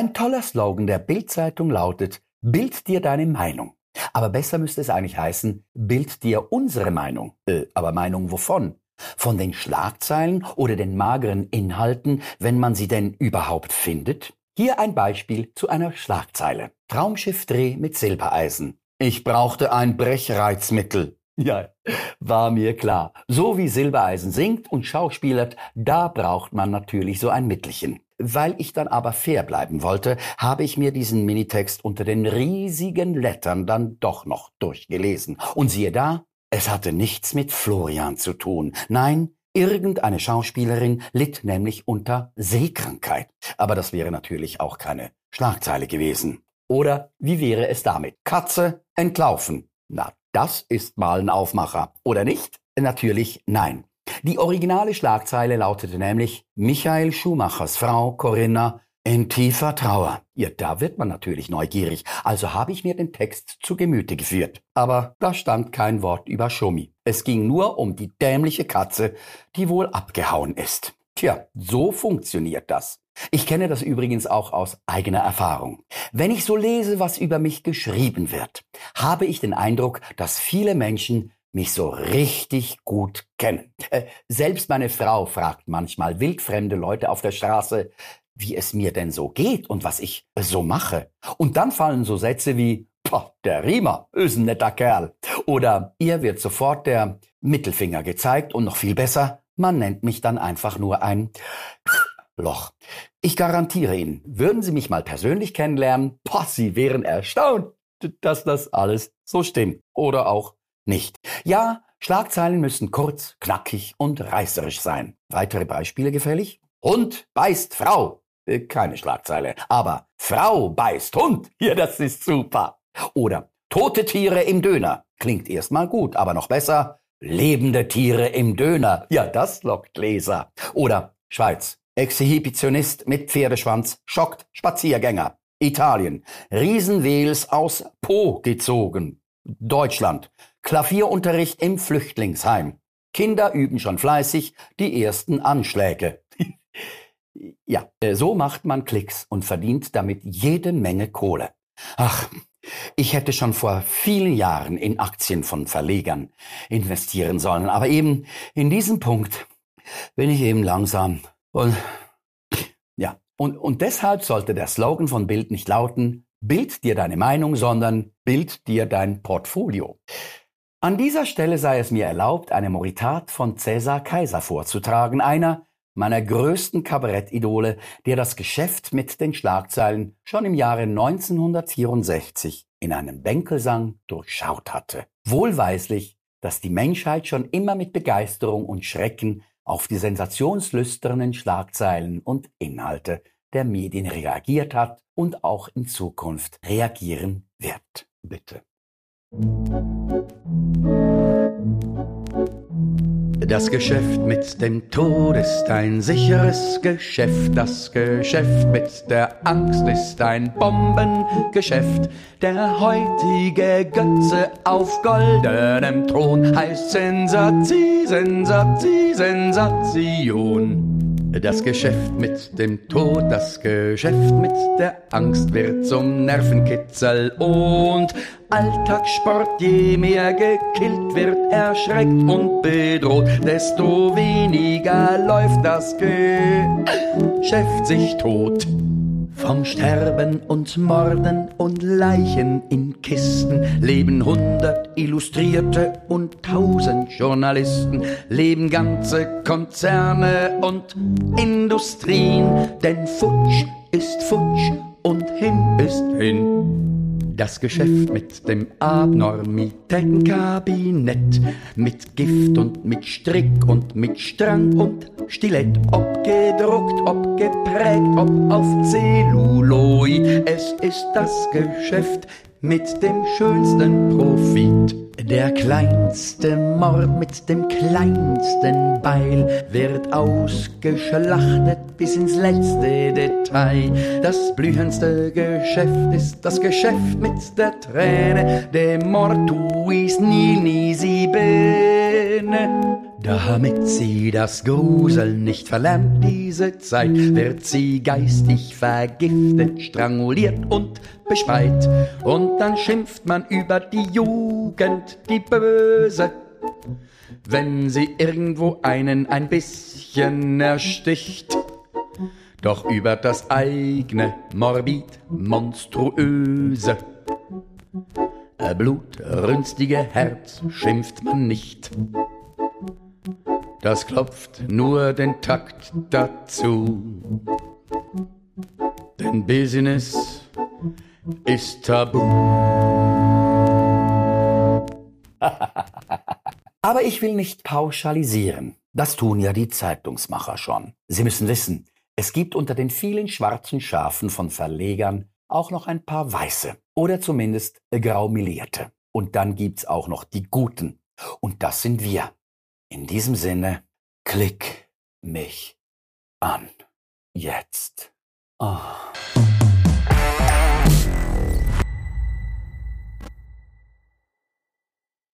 Ein toller Slogan der Bildzeitung lautet, Bild dir deine Meinung. Aber besser müsste es eigentlich heißen, Bild dir unsere Meinung. Äh, aber Meinung wovon? Von den Schlagzeilen oder den mageren Inhalten, wenn man sie denn überhaupt findet? Hier ein Beispiel zu einer Schlagzeile. Traumschiffdreh mit Silbereisen. Ich brauchte ein Brechreizmittel. Ja, war mir klar. So wie Silbereisen singt und schauspielert, da braucht man natürlich so ein Mittelchen. Weil ich dann aber fair bleiben wollte, habe ich mir diesen Minitext unter den riesigen Lettern dann doch noch durchgelesen. Und siehe da, es hatte nichts mit Florian zu tun. Nein, irgendeine Schauspielerin litt nämlich unter Seekrankheit. Aber das wäre natürlich auch keine Schlagzeile gewesen. Oder wie wäre es damit? Katze entlaufen. Na, das ist mal ein Aufmacher, oder nicht? Natürlich nein. Die originale Schlagzeile lautete nämlich Michael Schumachers Frau Corinna in tiefer Trauer. Ja, da wird man natürlich neugierig, also habe ich mir den Text zu Gemüte geführt. Aber da stand kein Wort über Schumi. Es ging nur um die dämliche Katze, die wohl abgehauen ist. Tja, so funktioniert das. Ich kenne das übrigens auch aus eigener Erfahrung. Wenn ich so lese, was über mich geschrieben wird, habe ich den Eindruck, dass viele Menschen mich so richtig gut kennen. Äh, selbst meine Frau fragt manchmal wildfremde Leute auf der Straße, wie es mir denn so geht und was ich so mache. Und dann fallen so Sätze wie, der Riemer ist ein netter Kerl. Oder ihr wird sofort der Mittelfinger gezeigt und noch viel besser, man nennt mich dann einfach nur ein Loch. Ich garantiere Ihnen, würden Sie mich mal persönlich kennenlernen, boah, Sie wären erstaunt, dass das alles so stimmt. Oder auch nicht. Ja, Schlagzeilen müssen kurz, knackig und reißerisch sein. Weitere Beispiele gefällig? Hund beißt Frau. Äh, keine Schlagzeile. Aber Frau beißt Hund. Ja, das ist super. Oder tote Tiere im Döner. Klingt erstmal gut, aber noch besser. Lebende Tiere im Döner. Ja, das lockt Leser. Oder Schweiz. Exhibitionist mit Pferdeschwanz schockt Spaziergänger. Italien. Riesenwels aus Po gezogen. Deutschland. Klavierunterricht im Flüchtlingsheim. Kinder üben schon fleißig die ersten Anschläge. ja, äh, so macht man Klicks und verdient damit jede Menge Kohle. Ach, ich hätte schon vor vielen Jahren in Aktien von Verlegern investieren sollen, aber eben in diesem Punkt bin ich eben langsam und ja, und, und deshalb sollte der Slogan von Bild nicht lauten, Bild dir deine Meinung, sondern Bild dir dein Portfolio. An dieser Stelle sei es mir erlaubt, eine Moritat von Cäsar Kaiser vorzutragen, einer meiner größten Kabarettidole, der das Geschäft mit den Schlagzeilen schon im Jahre 1964 in einem Bänkelsang durchschaut hatte. Wohlweislich, dass die Menschheit schon immer mit Begeisterung und Schrecken auf die sensationslüsternen Schlagzeilen und Inhalte der Medien reagiert hat und auch in Zukunft reagieren wird. Bitte. Das Geschäft mit dem Tod ist ein sicheres Geschäft. Das Geschäft mit der Angst ist ein Bombengeschäft. Der heutige Götze auf goldenem Thron heißt Sensatie, Sensatie, Sensation. Das Geschäft mit dem Tod, das Geschäft mit der Angst wird zum Nervenkitzel und Alltagssport, je mehr gekillt wird, erschreckt und bedroht, desto weniger läuft das Geschäft sich tot. Vom Sterben und Morden und Leichen in Kisten leben hundert Illustrierte und tausend Journalisten, leben ganze Konzerne und Industrien, denn Futsch ist Futsch und hin ist hin. Das Geschäft mit dem Abnormitätenkabinett, mit Gift und mit Strick und mit Strang und Stilett, ob gedruckt, ob geprägt, ob auf Zelluloid, es ist das Geschäft mit dem schönsten Profit. Der kleinste Mord mit dem kleinsten Beil wird ausgeschlachtet bis ins letzte Detail. Das blühendste Geschäft ist das Geschäft mit der Träne, de mortuis nil nisi bene. Damit sie das Gruseln nicht verlernt, diese Zeit, wird sie geistig vergiftet, stranguliert und bespeit. Und dann schimpft man über die Jugend, die Böse, wenn sie irgendwo einen ein bisschen ersticht. Doch über das eigene morbid monstruöse blutrünstige Herz schimpft man nicht das klopft nur den Takt dazu. Denn Business ist tabu. Aber ich will nicht pauschalisieren. Das tun ja die Zeitungsmacher schon. Sie müssen wissen, es gibt unter den vielen schwarzen Schafen von Verlegern auch noch ein paar weiße oder zumindest graumelierte. Und dann gibt's auch noch die guten. Und das sind wir. In diesem Sinne, klick mich an. Jetzt. Oh.